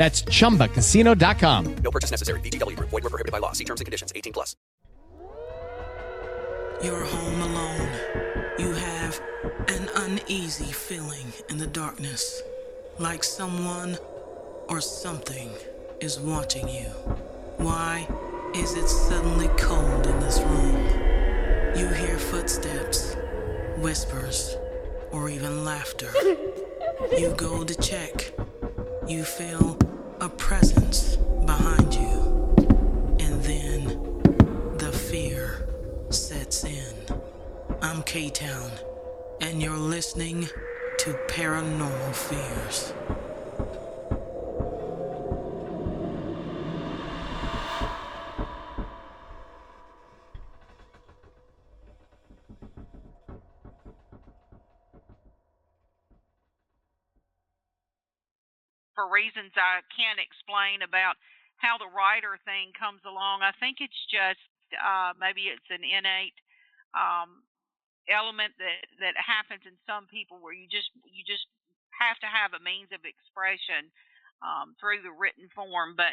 That's chumbacasino.com. No purchase necessary. VGW Group. Void were prohibited by law. See terms and conditions. 18 plus. You're home alone. You have an uneasy feeling in the darkness, like someone or something is watching you. Why is it suddenly cold in this room? You hear footsteps, whispers, or even laughter. You go to check. You feel a presence behind you. And then the fear sets in. I'm K Town, and you're listening to Paranormal Fears. For reasons I can't explain about how the writer thing comes along. I think it's just uh, maybe it's an innate um, element that that happens in some people where you just you just have to have a means of expression um, through the written form. But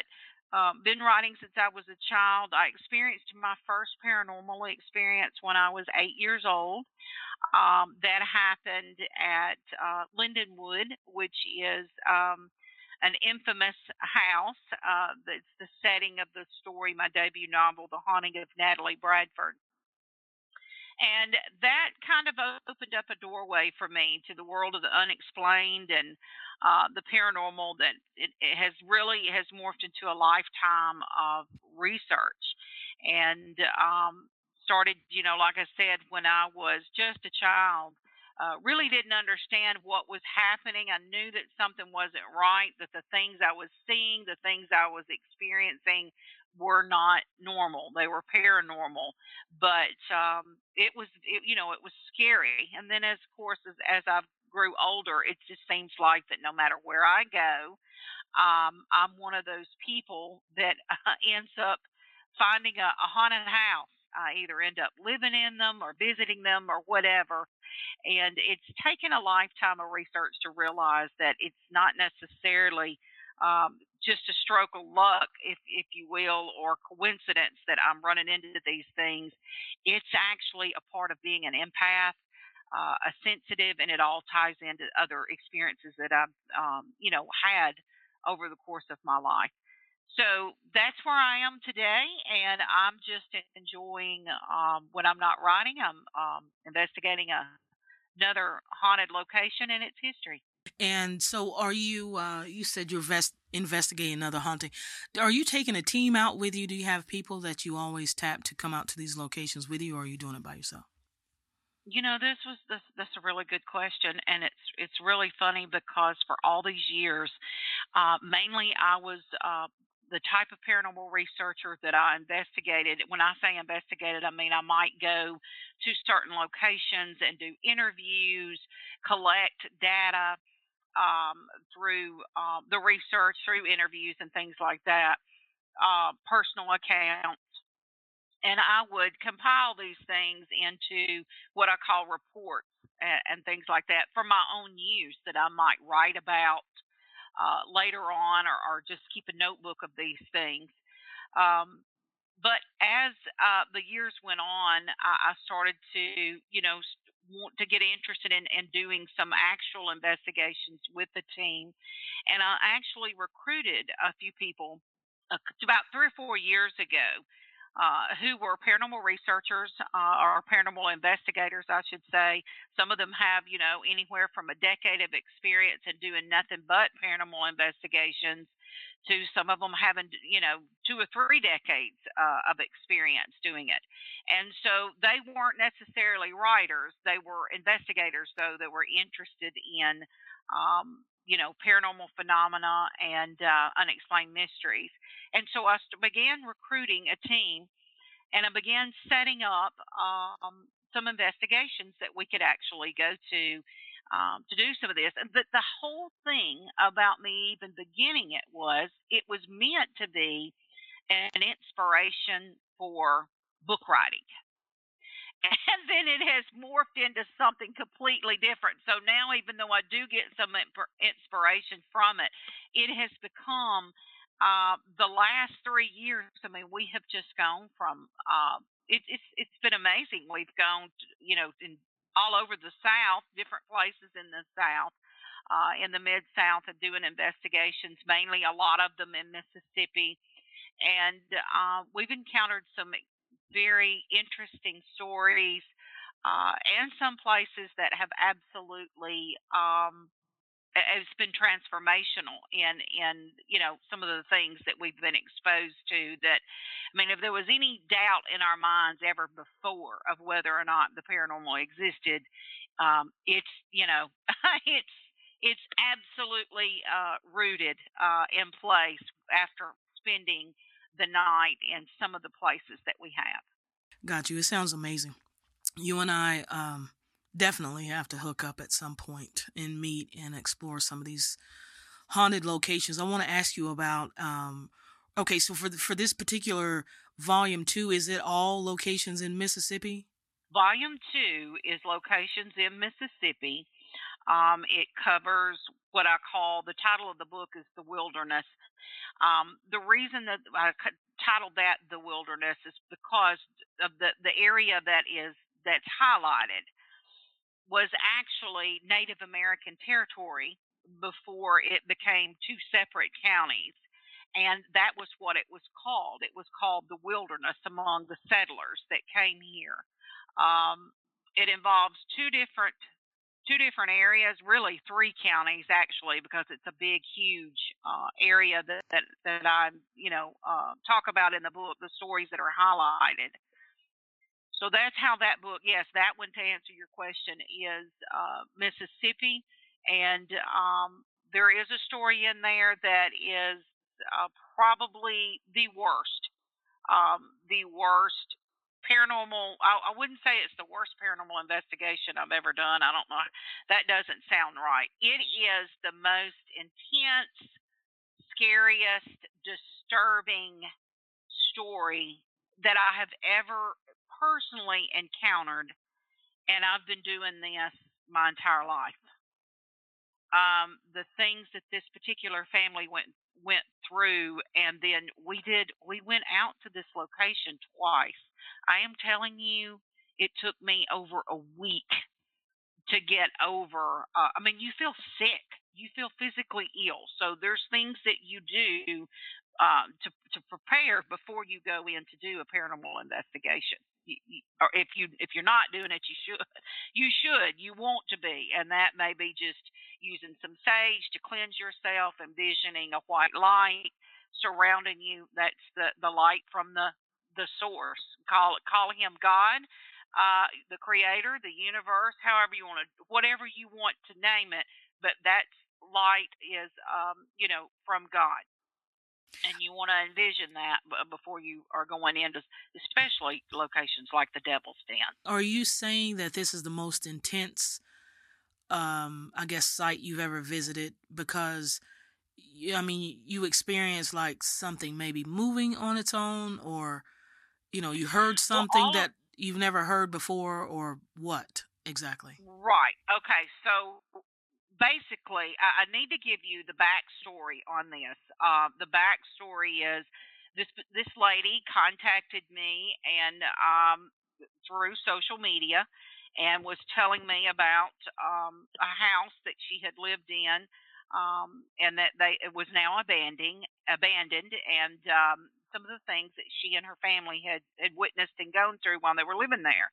um, been writing since I was a child. I experienced my first paranormal experience when I was eight years old. Um, that happened at uh, Lindenwood, which is um, an infamous house. Uh, that's the setting of the story, my debut novel, The Haunting of Natalie Bradford. And that kind of opened up a doorway for me to the world of the unexplained and uh, the paranormal that it, it has really has morphed into a lifetime of research and um, started, you know, like I said, when I was just a child, uh, really didn't understand what was happening. I knew that something wasn't right, that the things I was seeing, the things I was experiencing were not normal. They were paranormal, but um, it was, it, you know, it was scary. And then, as of course, as, as I grew older, it just seems like that no matter where I go, um, I'm one of those people that uh, ends up finding a, a haunted house. I either end up living in them or visiting them or whatever. And it's taken a lifetime of research to realize that it's not necessarily um, just a stroke of luck, if if you will, or coincidence that I'm running into these things. It's actually a part of being an empath, uh, a sensitive, and it all ties into other experiences that I've um, you know had over the course of my life. So that's where I am today, and I'm just enjoying um, when I'm not writing. I'm um, investigating a another haunted location and its history. And so, are you? Uh, you said you're vest- investigating another haunting. Are you taking a team out with you? Do you have people that you always tap to come out to these locations with you, or are you doing it by yourself? You know, this was this that's a really good question, and it's it's really funny because for all these years, uh, mainly I was uh, the type of paranormal researcher that I investigated. When I say investigated, I mean I might go to certain locations and do interviews, collect data um, through um, the research, through interviews and things like that, uh, personal accounts. And I would compile these things into what I call reports and, and things like that for my own use that I might write about uh, later on or, or, just keep a notebook of these things. Um, but as uh, the years went on, I, I, started to, you know, want to get interested in, in doing some actual investigations with the team. And I actually recruited a few people uh, about three or four years ago uh, who were paranormal researchers uh, or paranormal investigators, I should say. Some of them have, you know, anywhere from a decade of experience in doing nothing but paranormal investigations to some of them having, you know, two or three decades uh, of experience doing it. And so they weren't necessarily writers, they were investigators, though, that were interested in. Um, you know, paranormal phenomena and uh, unexplained mysteries. And so I began recruiting a team and I began setting up um, some investigations that we could actually go to um, to do some of this. But the whole thing about me even beginning it was it was meant to be an inspiration for book writing. And then it has morphed into something completely different. So now, even though I do get some inspiration from it, it has become uh, the last three years. I mean, we have just gone from uh, it, it's it's been amazing. We've gone, to, you know, in all over the South, different places in the South, uh, in the Mid South, and doing investigations. Mainly, a lot of them in Mississippi, and uh, we've encountered some very interesting stories, uh, and some places that have absolutely um, it's been transformational in in you know some of the things that we've been exposed to that i mean if there was any doubt in our minds ever before of whether or not the paranormal existed um it's you know it's it's absolutely uh rooted uh in place after spending the night in some of the places that we have got you it sounds amazing you and i um definitely have to hook up at some point and meet and explore some of these haunted locations. I want to ask you about. Um, okay, so for the, for this particular volume two, is it all locations in Mississippi? Volume two is locations in Mississippi. Um, it covers what I call the title of the book is the wilderness. Um, the reason that I titled that the wilderness is because of the the area that is that's highlighted was actually Native American territory before it became two separate counties. And that was what it was called. It was called the wilderness among the settlers that came here. Um, it involves two different two different areas, really three counties actually, because it's a big, huge uh, area that, that that I you know uh, talk about in the book, the stories that are highlighted. So that's how that book, yes, that one to answer your question is uh, Mississippi. And um, there is a story in there that is uh, probably the worst. Um, the worst paranormal, I, I wouldn't say it's the worst paranormal investigation I've ever done. I don't know. That doesn't sound right. It is the most intense, scariest, disturbing story that I have ever personally encountered, and I've been doing this my entire life. Um, the things that this particular family went went through, and then we did. We went out to this location twice. I am telling you, it took me over a week to get over. Uh, I mean, you feel sick. You feel physically ill. So there's things that you do uh, to to prepare before you go in to do a paranormal investigation. Or if you if you're not doing it, you should. You should. You want to be, and that may be just using some sage to cleanse yourself, envisioning a white light surrounding you. That's the the light from the the source. Call it call him God, uh, the Creator, the universe, however you want to, whatever you want to name it. But that light is, um, you know, from God and you want to envision that before you are going into especially locations like the devil's den are you saying that this is the most intense um i guess site you've ever visited because i mean you experience like something maybe moving on its own or you know you heard something well, that you've never heard before or what exactly right okay so basically, I, I need to give you the backstory on this. Uh, the backstory is this this lady contacted me and um, through social media and was telling me about um, a house that she had lived in um, and that they it was now abandoned abandoned and um, some of the things that she and her family had, had witnessed and gone through while they were living there.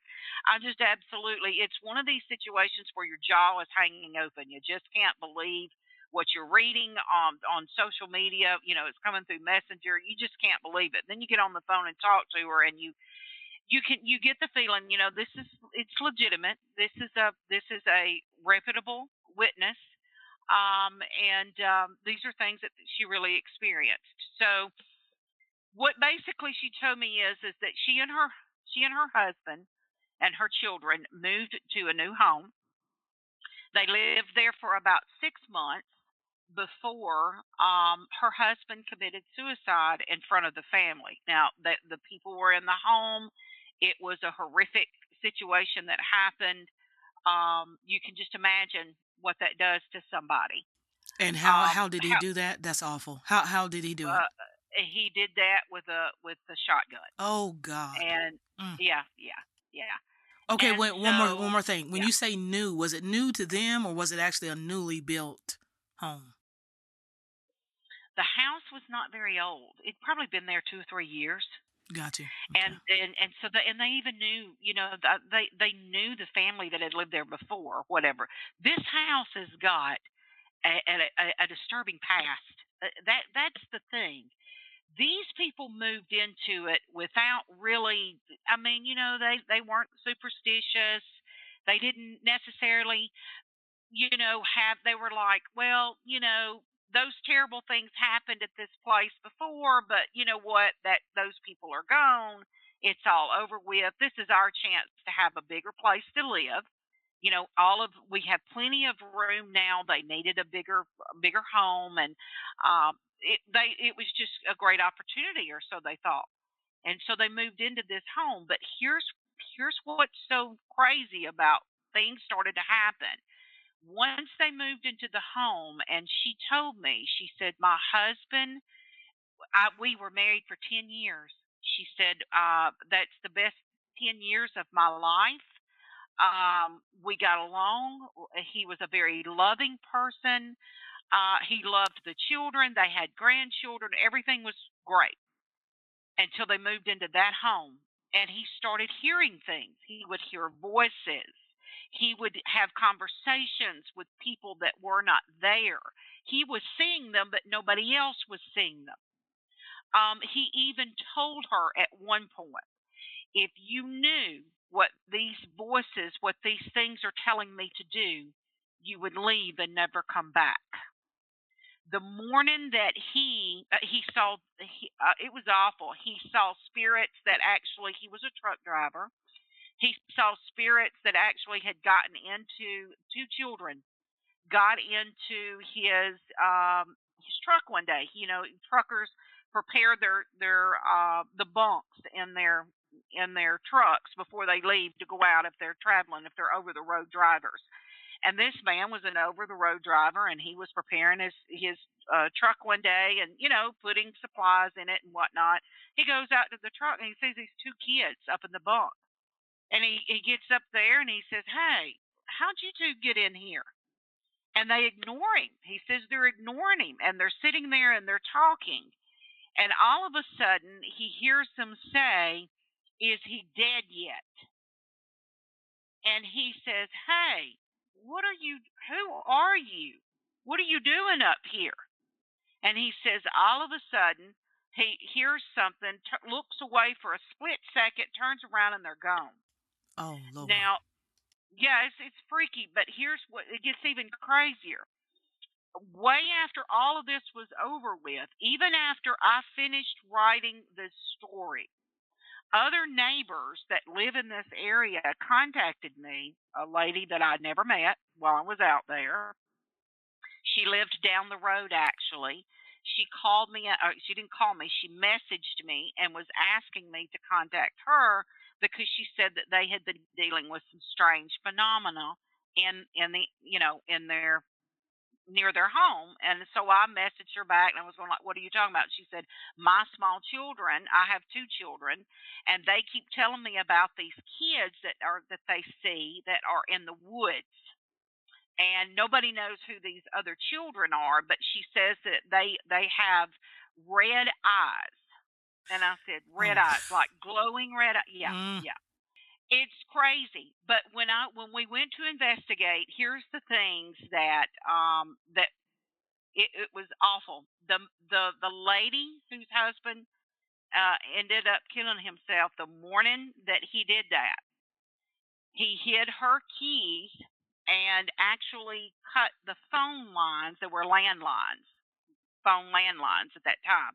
I just absolutely, it's one of these situations where your jaw is hanging open. You just can't believe what you're reading on on social media. You know, it's coming through Messenger. You just can't believe it. Then you get on the phone and talk to her, and you you can you get the feeling you know this is it's legitimate this is a this is a reputable witness um, and um, these are things that she really experienced so what basically she told me is is that she and her she and her husband and her children moved to a new home. They lived there for about six months before um, her husband committed suicide in front of the family. Now, the, the people were in the home. It was a horrific situation that happened. Um, you can just imagine what that does to somebody. And how Um, how did he how- do that? That's awful. How how did he do it? He did that with a with the shotgun, oh God. and Mm. yeah, yeah, yeah. Okay, and wait, one more one more thing. When yeah. you say new, was it new to them or was it actually a newly built home? The house was not very old. It'd probably been there two or three years. Got you. and and and so they and they even knew you know th- they they knew the family that had lived there before whatever this house has got a, a, a- a disturbing past Uh, that that's the thing these people moved into it without really i mean you know they they weren't superstitious they didn't necessarily you know have they were like well you know those terrible things happened at this place before, but you know what? That those people are gone. It's all over with. This is our chance to have a bigger place to live. You know, all of we have plenty of room now. They needed a bigger, bigger home, and um, it they it was just a great opportunity, or so they thought. And so they moved into this home. But here's here's what's so crazy about things started to happen once they moved into the home and she told me she said my husband I, we were married for 10 years she said uh that's the best 10 years of my life um we got along he was a very loving person uh he loved the children they had grandchildren everything was great until they moved into that home and he started hearing things he would hear voices he would have conversations with people that were not there. He was seeing them, but nobody else was seeing them. Um, he even told her at one point, if you knew what these voices, what these things are telling me to do, you would leave and never come back. The morning that he uh, he saw, he, uh, it was awful. He saw spirits that actually he was a truck driver he saw spirits that actually had gotten into two children got into his um his truck one day you know truckers prepare their their uh the bunks in their in their trucks before they leave to go out if they're traveling if they're over the road drivers and this man was an over the road driver and he was preparing his his uh truck one day and you know putting supplies in it and whatnot he goes out to the truck and he sees these two kids up in the bunk and he, he gets up there and he says, Hey, how'd you two get in here? And they ignore him. He says they're ignoring him and they're sitting there and they're talking. And all of a sudden, he hears them say, Is he dead yet? And he says, Hey, what are you, who are you? What are you doing up here? And he says, All of a sudden, he hears something, t- looks away for a split second, turns around, and they're gone. Oh Lord. Now, yeah, it's it's freaky, but here's what it gets even crazier. Way after all of this was over with, even after I finished writing the story, other neighbors that live in this area contacted me, a lady that I'd never met while I was out there. She lived down the road actually. She called me, uh, she didn't call me, she messaged me and was asking me to contact her because she said that they had been dealing with some strange phenomena in in the you know in their near their home and so I messaged her back and I was going like what are you talking about she said my small children I have two children and they keep telling me about these kids that are that they see that are in the woods and nobody knows who these other children are but she says that they they have red eyes and I said, red Oh. eyes, like glowing red eyes. Yeah, Mm. yeah. It's crazy. But when I when we went to investigate, here's the things that um that it, it was awful. The the the lady whose husband uh ended up killing himself the morning that he did that. He hid her keys and actually cut the phone lines that were landlines, phone landlines at that time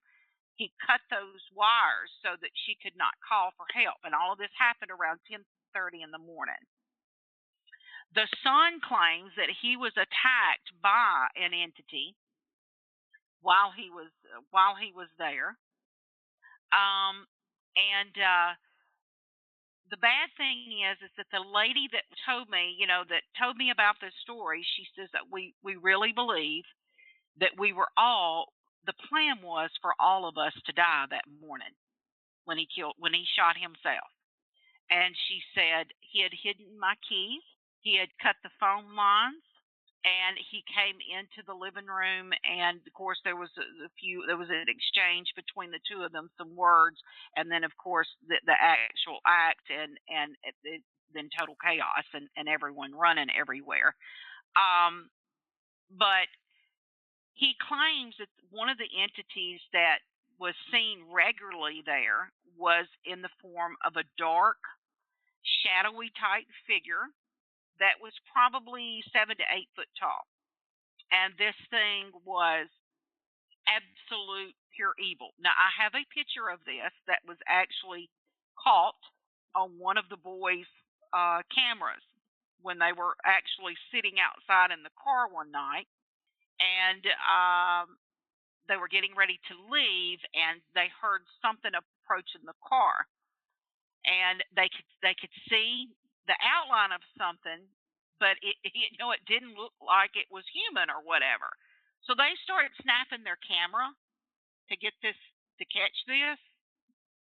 he cut those wires so that she could not call for help. And all of this happened around 10:30 in the morning. The son claims that he was attacked by an entity while he was while he was there. Um, and uh, the bad thing is is that the lady that told me, you know, that told me about this story, she says that we we really believe that we were all the plan was for all of us to die that morning when he killed when he shot himself. And she said he had hidden my keys, he had cut the phone lines, and he came into the living room and of course there was a, a, few there was an exchange between the two of them some words and then of course the, the actual act and and it, it, then total chaos and, and everyone running everywhere um, but he claims that one of the entities that was seen regularly there was in the form of a dark shadowy type figure that was probably seven to eight foot tall. And this thing was absolute pure evil. Now, I have a picture of this that was actually caught on one of the boys' uh, cameras when they were actually sitting outside in the car one night. And um, they were getting ready to leave, and they heard something approaching the car. And they could they could see the outline of something, but it, you know it didn't look like it was human or whatever. So they started snapping their camera to get this to catch this,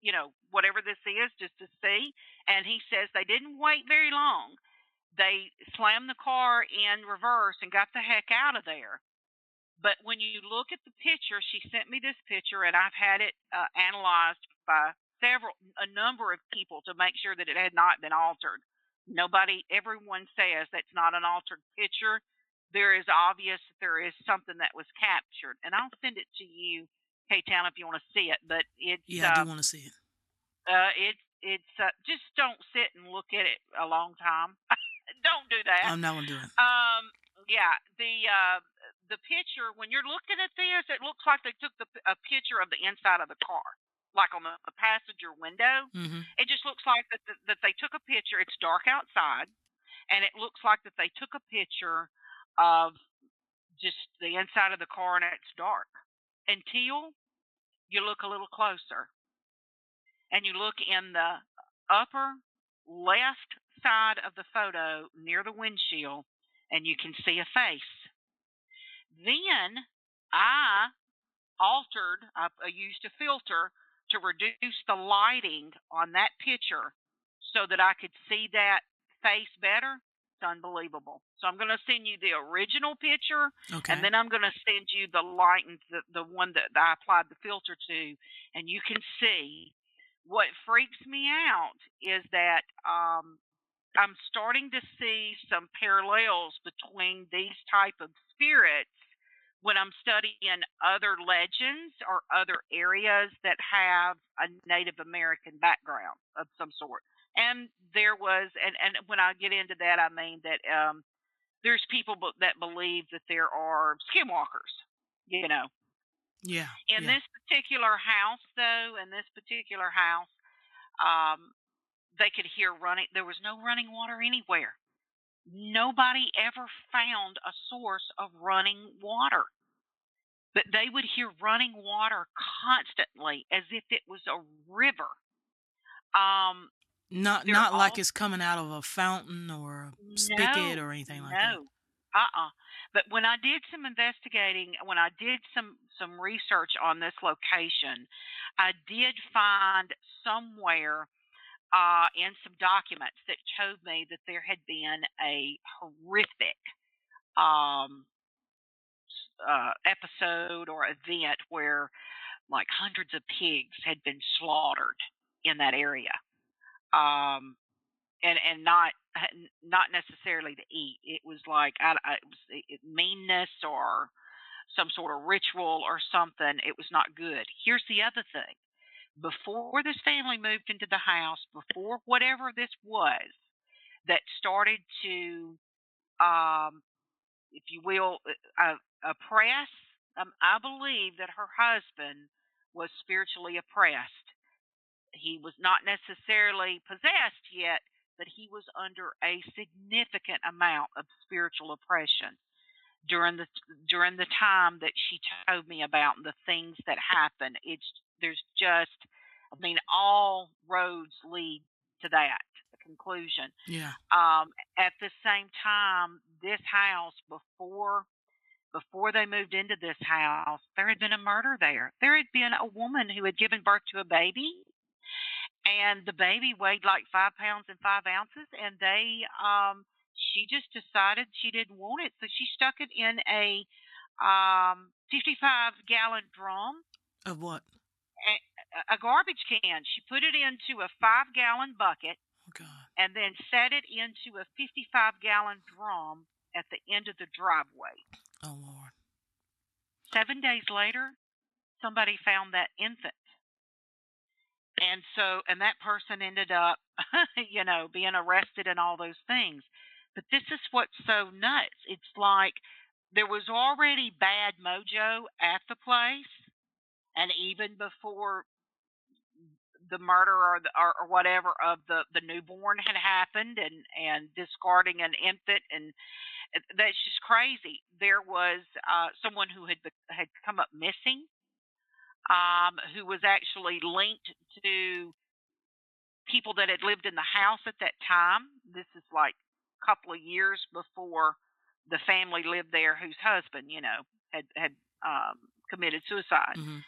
you know, whatever this is, just to see. And he says they didn't wait very long. They slammed the car in reverse and got the heck out of there. But when you look at the picture, she sent me this picture, and I've had it uh, analyzed by several, a number of people to make sure that it had not been altered. Nobody, everyone says that's not an altered picture. There is obvious that there is something that was captured, and I'll send it to you, K Town, if you want to see it. But it's yeah, uh, I do want to see it. Uh, it's it's uh, just don't sit and look at it a long time. don't do that. I'm not gonna do it. Um, yeah, the uh, the picture when you're looking at this, it looks like they took the a picture of the inside of the car like on the, the passenger window. Mm-hmm. It just looks like that, that that they took a picture. It's dark outside, and it looks like that they took a picture of just the inside of the car, and it's dark until you look a little closer, and you look in the upper left side of the photo near the windshield, and you can see a face. Then I altered, I, used a filter to reduce the lighting on that picture so that I could see that face better. It's unbelievable. So I'm going to send you the original picture, Okay. and then I'm going to send you the light and the, the one that I applied the filter to, and you can see. What freaks me out is that um, I'm starting to see some parallels between these type of spirits when I'm studying other legends or other areas that have a Native American background of some sort. And there was, and, and when I get into that, I mean that um, there's people that believe that there are skinwalkers, you know. yeah. In yeah. this particular house, though, in this particular house, um, they could hear running. There was no running water anywhere nobody ever found a source of running water. But they would hear running water constantly as if it was a river. Um, not not like it's coming out of a fountain or a spigot no, or anything like that. no. Uh-uh. But when I did some investigating, when I did some some research on this location, I did find somewhere uh, in some documents that showed me that there had been a horrific um, uh, episode or event where like hundreds of pigs had been slaughtered in that area. Um, and and not not necessarily to eat. It was like I, I, it was it, meanness or some sort of ritual or something. It was not good. Here's the other thing: before this family moved into the house, before whatever this was that started to, um, if you will, uh, oppress. Um, I believe that her husband was spiritually oppressed. He was not necessarily possessed yet, but he was under a significant amount of spiritual oppression during the during the time that she told me about the things that happened. It's there's just I mean all roads lead to that conclusion. Yeah. Um, at the same time, this house before before they moved into this house, there had been a murder there. There had been a woman who had given birth to a baby, and the baby weighed like five pounds and five ounces, and they um she just decided she didn't want it, so she stuck it in a um 55 gallon drum Of what? A, a garbage can. She put it into a five gallon bucket Oh God. and then set it into a 55 gallon drum at the end of the driveway. Oh Lord. Seven days later, somebody found that infant. And so, and that person ended up, you know, being arrested and all those things. But this is what's so nuts. It's like there was already bad mojo at the place, and even before the murder or, the, or, or whatever of the the newborn had happened, and and discarding an infant, and that's just crazy. There was uh, someone who had had come up missing, um, who was actually linked to people that had lived in the house at that time. This is like a couple of years before the family lived there, whose husband, you know, had had um, committed suicide. hmm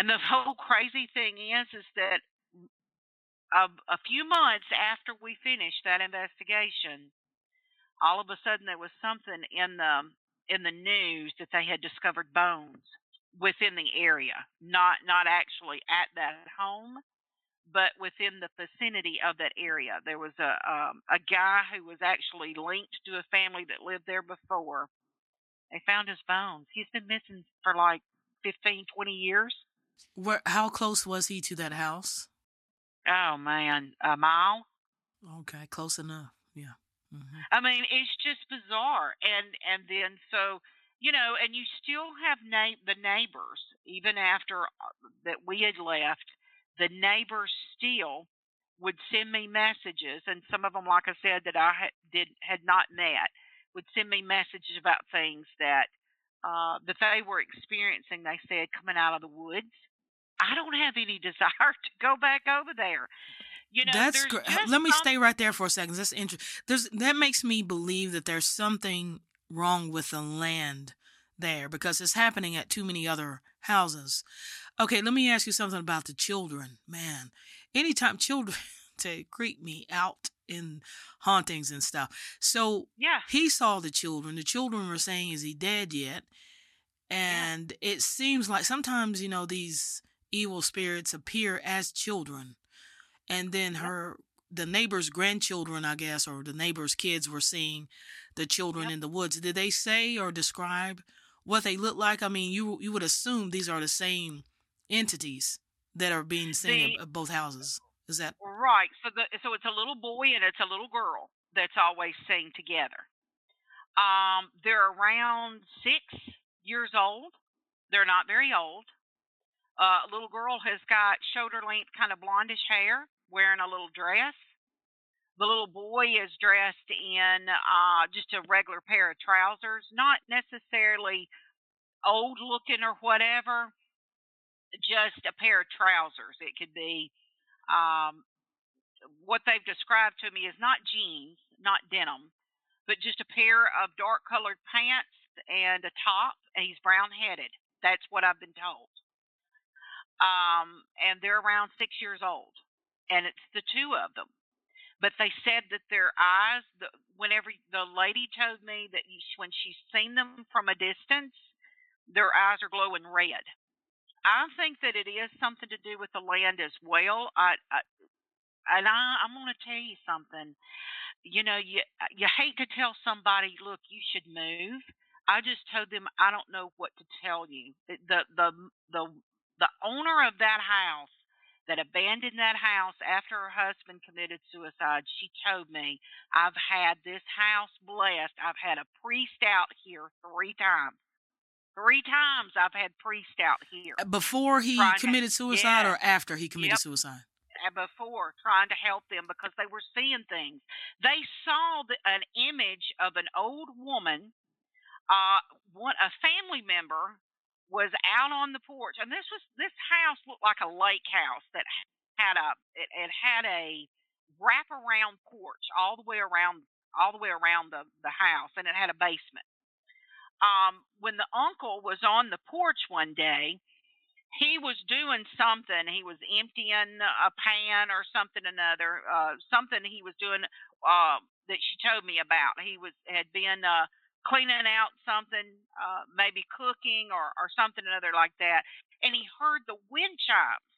And the whole crazy thing is, is that a, a few months after we finished that investigation, all of a sudden there was something in the in the news that they had discovered bones within the area, not not actually at that home, but within the vicinity of that area. There was a um, a guy who was actually linked to a family that lived there before. They found his bones. He's been missing for like 15, 20 years. Where? How close was he to that house? Oh man, a mile. Okay, close enough. Yeah. hmm I mean, it's just bizarre. And and then so you know, and you still have na- the neighbors even after uh, that we had left. The neighbors still would send me messages, and some of them, like I said, that I had, did had not met, would send me messages about things that uh, that they were experiencing. They said coming out of the woods. I don't have any desire to go back over there. You know, That's great. Let me some- stay right there for a second. That's interesting. There's that makes me believe that there's something wrong with the land there because it's happening at too many other houses. Okay, let me ask you something about the children. Man, anytime children to creep me out in hauntings and stuff. So Yeah. he saw the children. The children were saying, "Is he dead yet?" And it seems like sometimes you know these evil spirits appear as children, and then her the neighbor's grandchildren, I guess, or the neighbor's kids were seeing the children Yep. in the woods. Did they say or describe what they look like? I mean, you you would assume these are the same entities that are being seen The- at both houses. Is that Right. So the so it's a little boy and it's a little girl that's always seen together. Um, they're around six years old. They're not very old. Uh, a little girl has got shoulder length, kind of blondish hair, wearing a little dress. The little boy is dressed in uh, just a regular pair of trousers, not necessarily old looking or whatever, just a pair of trousers. It could be um, what they've described to me is not jeans, not denim, but just a pair of dark colored pants and a top, and he's brown headed. That's what I've been told. Um, and they're around six years old, and it's the two of them. But they said that their eyes, the, whenever the lady told me that when she's seen them from a distance, their eyes are glowing red. I think that it is something to do with the land as well. I, I and I, I'm going to tell you something. You know, you you hate to tell somebody, look, you should move. I just told them I don't know what to tell you. The the the the owner of that house that abandoned that house after her husband committed suicide, she told me, I've had this house blessed. I've had a priest out here three times. Three times I've had priests out here. Uh, before he Trying to- committed suicide or after he committed Yep. suicide? uh, before trying to help them because they were seeing things. They saw the, an image of an old woman. Uh, one a family member was out on the porch, and this was this house looked like a lake house that had a it, it had a wraparound porch all the way around all the way around the the house, and it had a basement. Um, when the uncle was on the porch one day, he was doing something. He was emptying a pan or something another. Uh, something he was doing uh, that she told me about. He was had been uh, cleaning out something, uh, maybe cooking or or something another like that. And he heard the wind chimes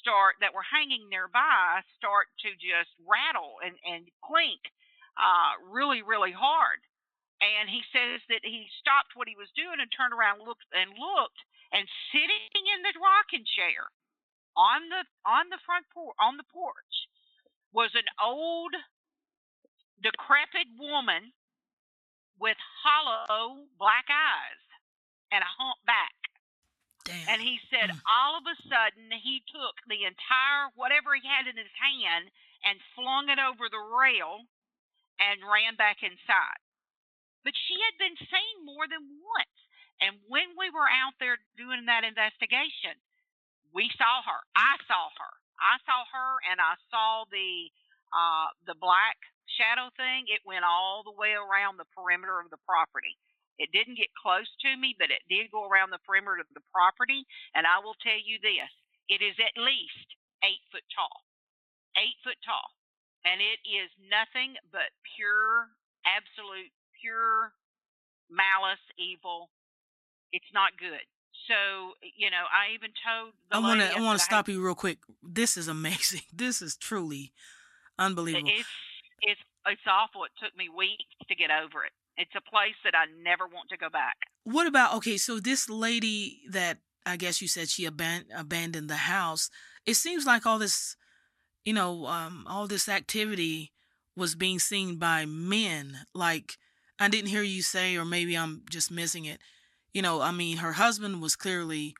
start that were hanging nearby start to just rattle and and clink uh, really really hard. And he says that he stopped what he was doing and turned around and looked and looked and sitting in the rocking chair on the on the front porch on the porch was an old decrepit woman with hollow black eyes and a hump back Damn. and he said Mm. all of a sudden he took the entire whatever he had in his hand and flung it over the rail and ran back inside but she had been seen more than once and when we were out there doing that investigation, we saw her. I saw her. I saw her and I saw the uh the black shadow thing. It went all the way around the perimeter of the property. It didn't get close to me, but it did go around the perimeter of the property. And I will tell you this it is at least eight foot tall. Eight foot tall. And it is nothing but pure, absolute, pure malice, evil, it's not good. So you know, I even told the I want to I want to stop you real quick. This is amazing. This is truly unbelievable. It's it's it's awful. It took me weeks to get over it. It's a place that I never want to go back. What about okay? So this lady that I guess you said she aban- abandoned the house. It seems like all this, you know, um, all this activity was being seen by men. Like I didn't hear you say, or maybe I'm just missing it. You know, I mean, her husband was clearly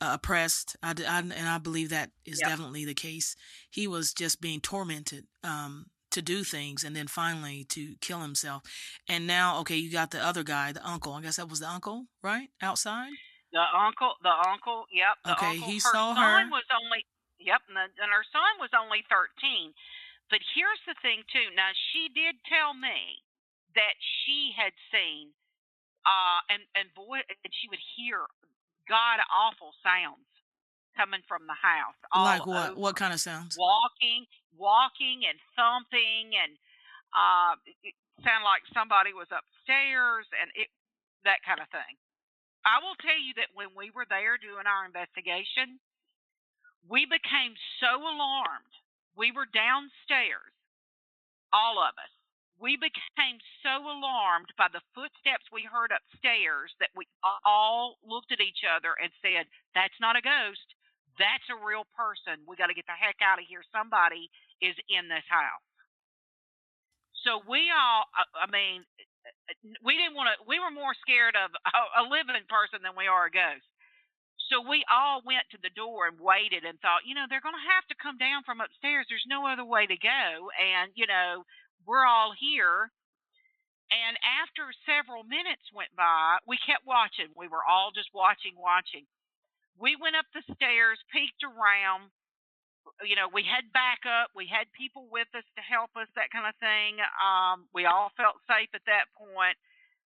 uh, oppressed, I, I- and I believe that is Yep. definitely the case. He was just being tormented um, to do things, and then finally to kill himself. And now, okay, you got the other guy, the uncle. I guess that was the uncle, right? Outside. The uncle, the uncle, yep. The Okay, uncle, he her saw son her. was only, yep, and, the, and her son was only thirteen. But here's the thing too. Now she did tell me that she had seen, uh, and and boy, and she would hear god awful sounds coming from the house. All like what? over. What kind of sounds? walking, walking and thumping and uh it sounded like somebody was upstairs and it that kind of thing. I will tell you that when we were there doing our investigation, we became so alarmed. We were downstairs, all of us. We became so alarmed by the footsteps we heard upstairs that we all looked at each other and said, That's not a ghost. That's a real person. We got to get the heck out of here. Somebody is in this house. So we all, I mean, uh, uh, we didn't want to, we were more scared of a living person than we are a ghost. So we all went to the door and waited and thought, you know, they're going to have to come down from upstairs. There's no other way to go. And, you know, we're all here. And after several minutes went by, we kept watching. We were all just watching, watching. We went up the stairs, peeked around. You know, we had backup. We had people with us to help us, that kind of thing. Um, we all felt safe at that point.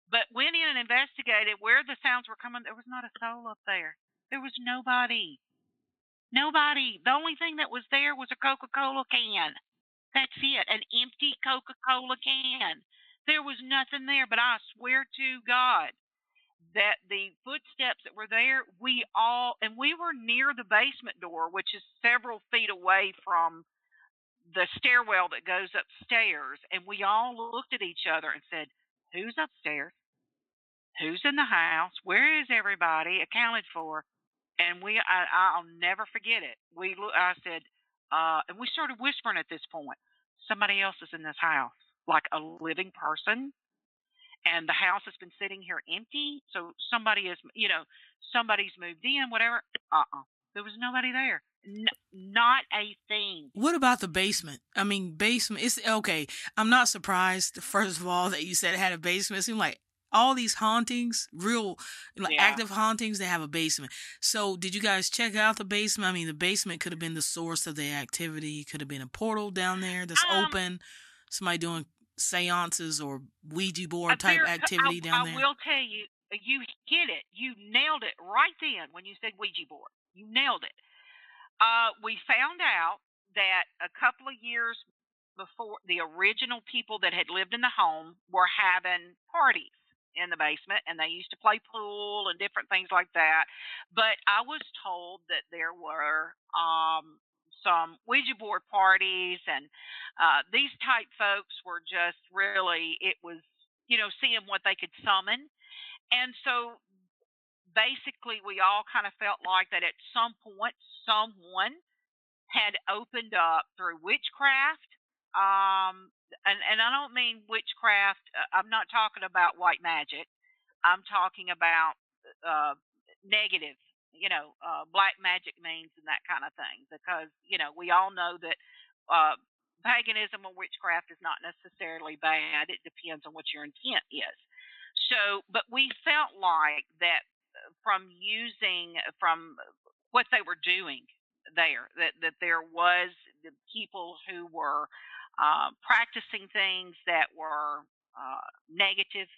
But went in and investigated where the sounds were coming. There was not a soul up there. There was nobody. Nobody. The only thing that was there was a Coca Cola can. That's it. An empty Coca Cola can. There was nothing there, but I swear to God that the footsteps that were there, we all, and we were near the basement door, which is several feet away from the stairwell that goes upstairs, and we all looked at each other and said, Who's upstairs? Who's in the house? Where is everybody accounted for? And we, I, I'll never forget it. We, I said, uh, and we started whispering at this point, somebody else is in this house, like a living person. And the house has been sitting here empty. So somebody is, you know, somebody's moved in, whatever. Uh uh There was nobody there. N- not a thing. What about the basement? I mean, basement. It's okay. I'm not surprised. First of all, that you said it had a basement. It seemed like all these hauntings, real like Yeah. active hauntings, they have a basement. So, did you guys check out the basement? I mean, the basement could have been the source of the activity. Could have been a portal down there that's Um, open. Somebody doing seances or Ouija board type activity I, down there? I will tell you, you hit it. You nailed it right then when you said Ouija board. You nailed it. Uh, we found out that a couple of years before, the original people that had lived in the home were having parties in the basement, and they used to play pool and different things like that. But I was told that there were um, some Ouija board parties, and uh, these type folks were just really, it was, you know, seeing what they could summon. And so basically, we all kind of felt like that at some point, someone had opened up through witchcraft. Um, and, and I don't mean witchcraft, uh, I'm not talking about white magic. I'm talking about uh, negative, you know, uh, black magic means and that kind of thing. Because, you know, we all know that uh, paganism or witchcraft is not necessarily bad. It depends on what your intent is. So, but we felt like that uh, from using, from what they were doing there, that, that there was the people who were uh, practicing things that were uh, negative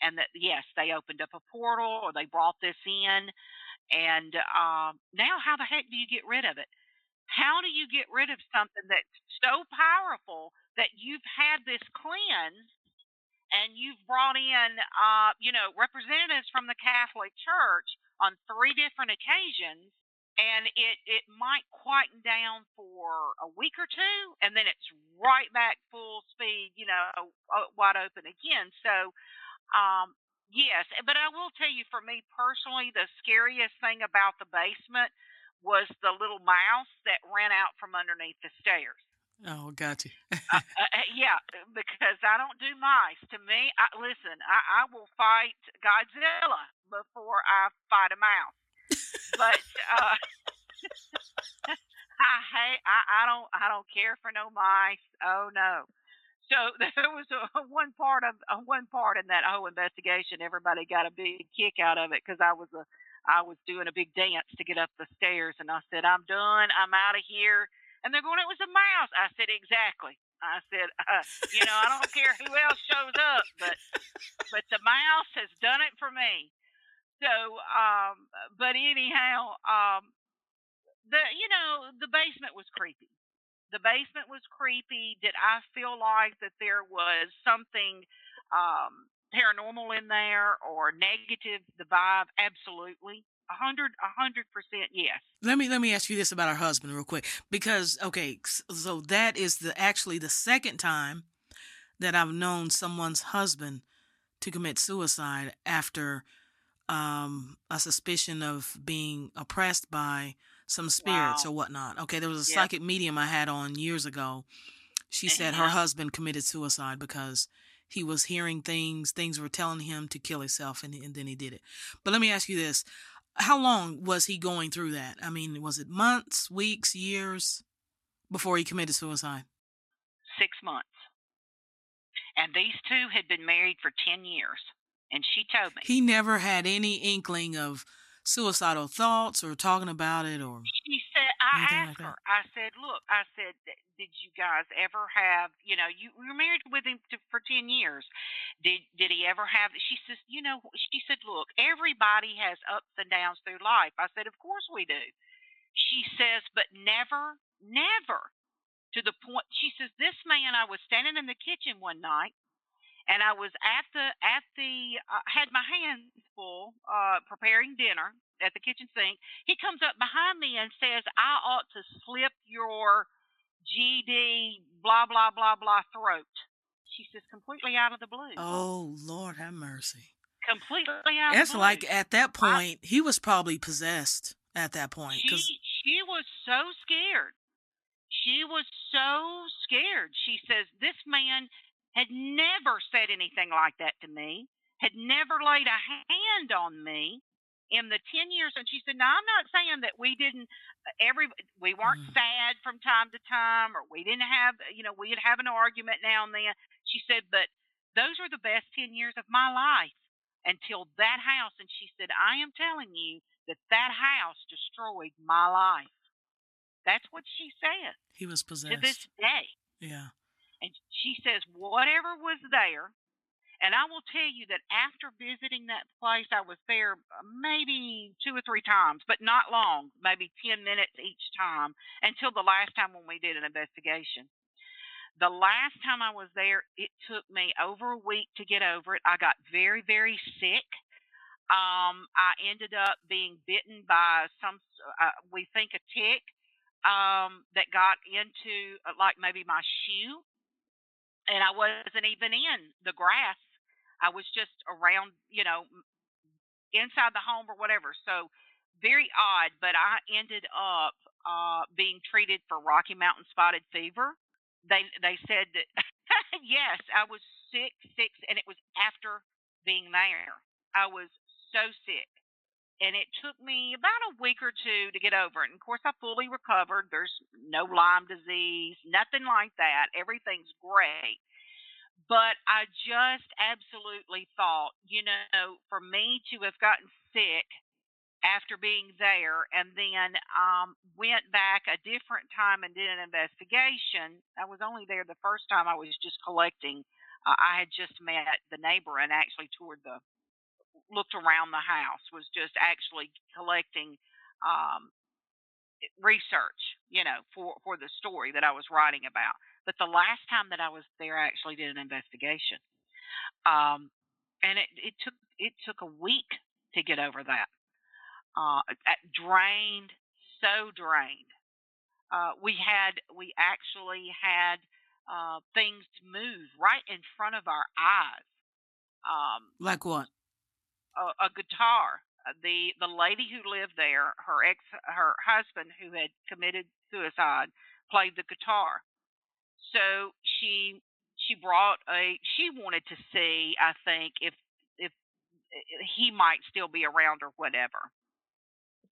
and that yes they opened up a portal or they brought this in and um, now how the heck do you get rid of it? How do you get rid of something that's so powerful that you've had this cleanse and you've brought in uh, you know representatives from the catholic church on three different occasions and it it might quieten down for a week or two and then it's right back full speed you know wide open again. So um yes but i will tell you for me personally the scariest thing about the basement was the little mouse that ran out from underneath the stairs oh, gotcha. uh, uh, yeah, because I don't do mice. To me, I, listen, I, I will fight Godzilla before I fight a mouse. but uh, I hate. I, I don't. I don't care for no mice. Oh no. So there was a, one part of one part in that whole investigation. Everybody got a big kick out of it because I was a I was doing a big dance to get up the stairs, and I said, "I'm done. I'm out of here." And they're going, "It was a mouse." I said, "Exactly." I said, uh, "You know, I don't care who else shows up, but but the mouse has done it for me." So, um, but anyhow, um, the you know the basement was creepy. The basement was creepy. Did I feel like that there was something um, paranormal in there or negative? The vibe, absolutely, a hundred, a hundred percent, yes. Let me let me ask you this about her husband real quick because okay, so that is the actually the second time that I've known someone's husband to commit suicide after um a suspicion of being oppressed by some spirits Wow. or whatnot. Okay, there was a Yep. psychic medium I had on years ago. She said her Yeah. husband committed suicide because he was hearing things, things were telling him to kill himself, and, and then he did it. But let me ask you this how long was he going through that? I mean, was it months, weeks, years before he committed suicide? Six months, and these two had been married for ten years. And she told me He never had any inkling of suicidal thoughts or talking about it or She said, I asked like her, I said, look, I said, did you guys ever have, you know, you, were married with him to, for 10 years. Did, did he ever have, she says, you know, she said, look, everybody has ups and downs through life. I said, of course we do. She says, but never, never to the point, she says, this man, I was standing in the kitchen one night and I was at the at the uh, had my hands full uh, preparing dinner at the kitchen sink. He comes up behind me and says, "I ought to slip your GD blah blah blah blah throat." She says, completely out of the blue. oh Lord have mercy. completely out That's of the blue. like at that point he was probably possessed at that point she she was so scared. She was so scared. She says this man had never said anything like that to me. had never laid a hand on me in the 10 years and she said now i'm not saying that we didn't every we weren't Mm. sad from time to time or we didn't have you know we'd have an argument now and then she said but those were the best 10 years of my life until that house and she said i am telling you that that house destroyed my life that's what she said He was possessed. to this day Yeah. And she says, whatever was there, and I will tell you that after visiting that place, I was there uh, maybe two or three times, but not long, maybe 10 minutes each time until the last time when we did an investigation. The last time I was there, it took me over a week to get over it. I got very, very sick. Um, I ended up being bitten by some, uh, we think a tick, um, that got into uh, like maybe my shoe and I wasn't even in the grass. I was just around, you know, inside the home or whatever. So very odd, but I ended up uh being treated for Rocky Mountain spotted fever. They they said that yes, I was sick, sick, and it was after being there. I was so sick. And it took me about a week or two to get over it. And of course, I fully recovered. There's no Lyme disease, nothing like that. Everything's great but I just absolutely thought, you know, for me to have gotten sick after being there and then um went back a different time and did an investigation. I was only there the first time I was just collecting. Uh, I had just met the neighbor and actually toured the looked around the house was just actually collecting um research, you know, for for the story that I was writing about. But the last time that I was there, I actually did an investigation, um, and it it took it took a week to get over that. Uh, drained, so drained. Uh, we had we actually had uh, things move right in front of our eyes. Um, Like what? A, guitar. Uh, The the lady who lived there, her ex, her husband who had committed suicide, played the guitar. So she she brought a. She wanted to see, I think, if if he might still be around or whatever.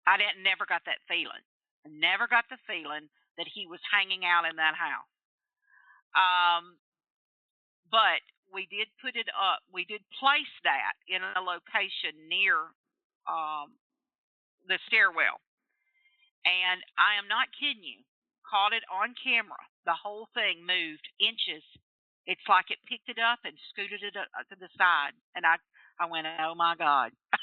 I didn't never got that feeling. Never got the feeling that he was hanging out in that house. Um, but we did put it up. We did place that in a location near um, the stairwell, and I am not kidding you. Caught it on camera. The whole thing moved inches. It's like it picked it up and scooted it up to the side, and I I went, oh my god.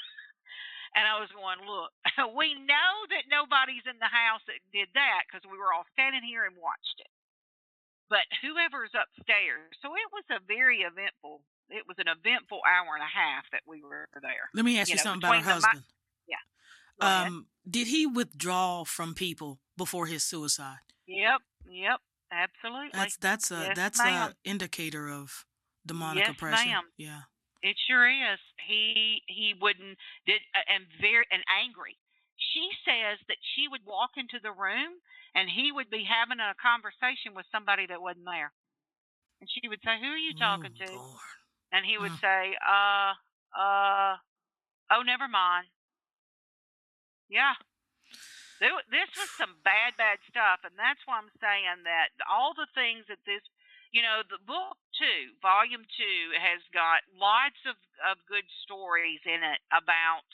And I was going, look, we know that nobody's in the house that did that because we were all standing here and watched it but whoever's upstairs. So it was a very eventful. It was an eventful hour and a half that we were there. Let me ask you, You know, something about her between the mi- husband. Go ahead. Um, did he withdraw from people before his suicide? Yep, yep, absolutely. That's that's a Yes, that's ma'am. a indicator of demonic Yes, oppression. ma'am. Yeah. It sure is. He he wouldn't did uh, and very and angry. She says that she would walk into the room and he would be having a conversation with somebody that wasn't there. And she would say, "Who are you talking Oh, to?" Lord. And he would say, "Uh, uh, oh, never mind." Yeah. This was some bad, bad stuff, and that's why I'm saying that all the things that this, you know, the book two, volume two, has got lots of of good stories in it about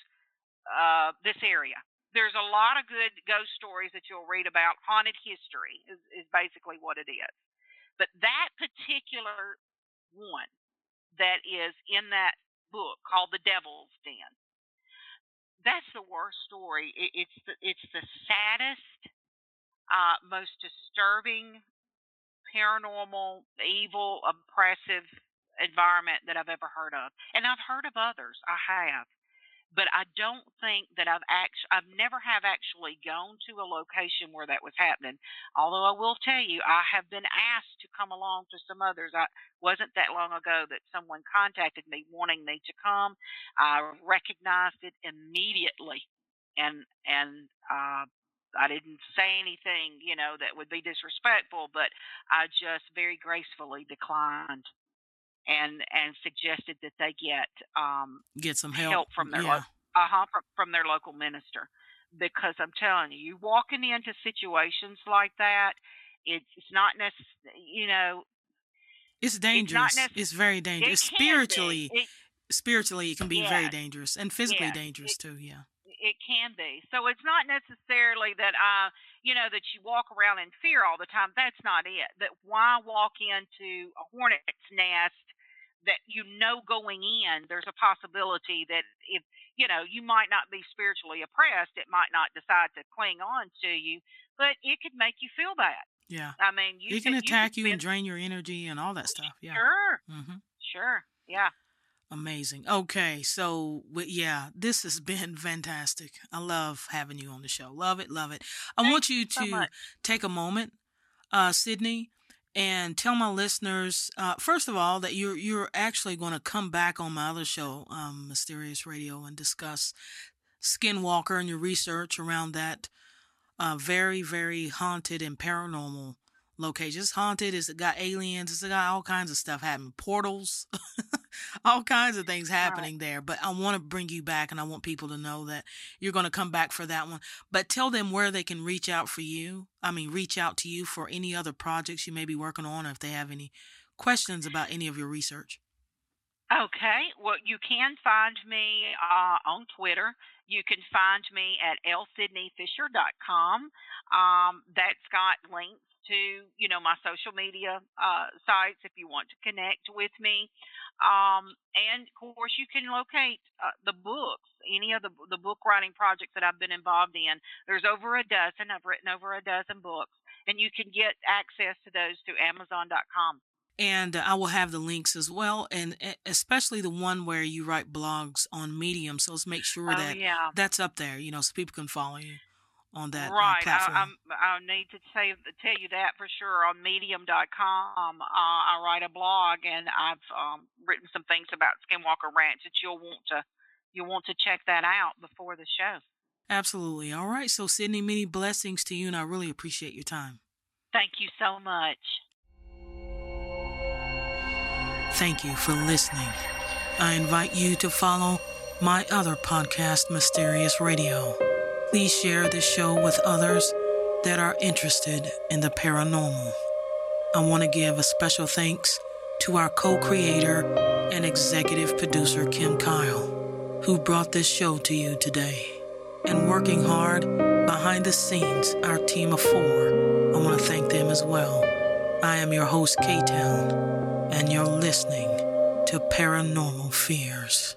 uh, this area. There's a lot of good ghost stories that you'll read about. Haunted history is, is basically what it is. But that particular one that is in that book called The Devil's Den, that's the worst story. It, it's the it's the saddest, uh, most disturbing, paranormal, evil, oppressive environment that I've ever heard of, and I've heard of others. I have, but I don't think that I've actually I've never have actually gone to a location where that was happening. Although I will tell you, I have been asked to come along to some others. I wasn't that long ago that someone contacted me wanting me to come. I recognized it immediately, and and uh, I didn't say anything, you know, that would be disrespectful, but I just very gracefully declined. And and suggested that they get um, get some help, from their yeah. lo- uh-huh, from, from their local minister because I'm telling you, you walking into situations like that, it's it's not necessary. You know, it's dangerous. It's, necess- it's very dangerous. it Spiritually, It, spiritually, it can be very dangerous and physically Yes. dangerous It- too. Yeah. it can be. So it's not necessarily that uh you know that you walk around in fear all the time. That's not it. That why walk into a hornet's nest that you know going in there's a possibility that if you know you might not be spiritually oppressed, it might not decide to cling on to you, but it could make you feel bad. Yeah. I mean, you it can could- attack could you and drain your energy and all that stuff. Yeah. Sure, hmm sure, yeah. Amazing. Okay, so yeah, this has been fantastic. I love having you on the show. Love it, love it. I Thank want you you so to take a moment, uh, Sydney, and tell my listeners uh, first of all that you're you're actually going to come back on my other show, um, Mysterious Radio, and discuss Skinwalker and your research around that uh, very very haunted and paranormal location. It's haunted. It's got aliens. It's got all kinds of stuff happening. Portals. all kinds of things happening there. But I want to bring you back and I want people to know that you're going to come back for that one. But tell them where they can reach out for you. I mean, reach out to you for any other projects you may be working on or if they have any questions about any of your research. Okay. Well, you can find me uh, on Twitter. You can find me at lsydneyfisher.com. Um, that's got links to, you know, my social media uh, sites if you want to connect with me. Um, and of course, you can locate uh, the books, any of the the book writing projects that I've been involved in. There's over a dozen. I've written over a dozen books, and you can get access to those through Amazon.com. And uh, I will have the links as well, and especially the one where you write blogs on Medium. So let's make sure Oh that yeah. that's up there, you know, so people can follow you on that uh, right. platform. I, I need to say, tell you that for sure. On Medium.com, uh, I write a blog, and I've um, written some things about Skinwalker Ranch that you'll want to you'll want to check that out before the show. Absolutely. All right. So, Sydney, many blessings to you, and I really appreciate your time. Thank you so much. Thank you for listening. I invite you to follow my other podcast, Mysterious Radio. Please share this show with others that are interested in the paranormal. I want to give a special thanks to our co creator and executive producer, Kim Kyle, who brought this show to you today. And working hard behind the scenes, our team of four, I want to thank them as well. I am your host, K Town, and you're listening to Paranormal Fears.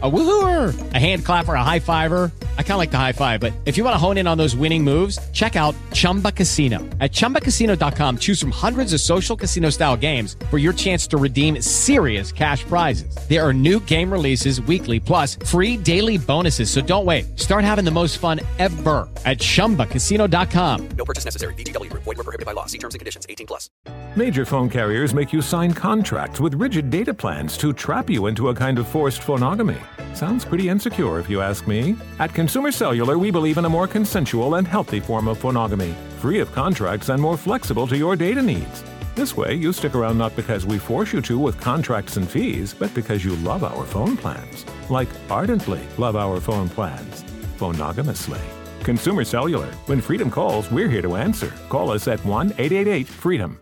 A woohooer, a hand clapper, a high fiver. I kind of like the high five, but if you want to hone in on those winning moves, check out Chumba Casino. At ChumbaCasino.com, choose from hundreds of social casino style games for your chance to redeem serious cash prizes. There are new game releases weekly, plus free daily bonuses. So don't wait. Start having the most fun ever at ChumbaCasino.com. No purchase necessary. VGW Group. Void were prohibited by law. See terms and conditions. 18 plus. Major phone carriers make you sign contracts with rigid data plans to trap you into a kind of forced phonogamy. Sounds pretty insecure if you ask me. At Consumer Cellular, we believe in a more consensual and healthy form of phonogamy, free of contracts and more flexible to your data needs. This way, you stick around not because we force you to with contracts and fees, but because you love our phone plans. Like ardently love our phone plans. Phonogamously. Consumer Cellular. When freedom calls, we're here to answer. Call us at 1 888 freedom.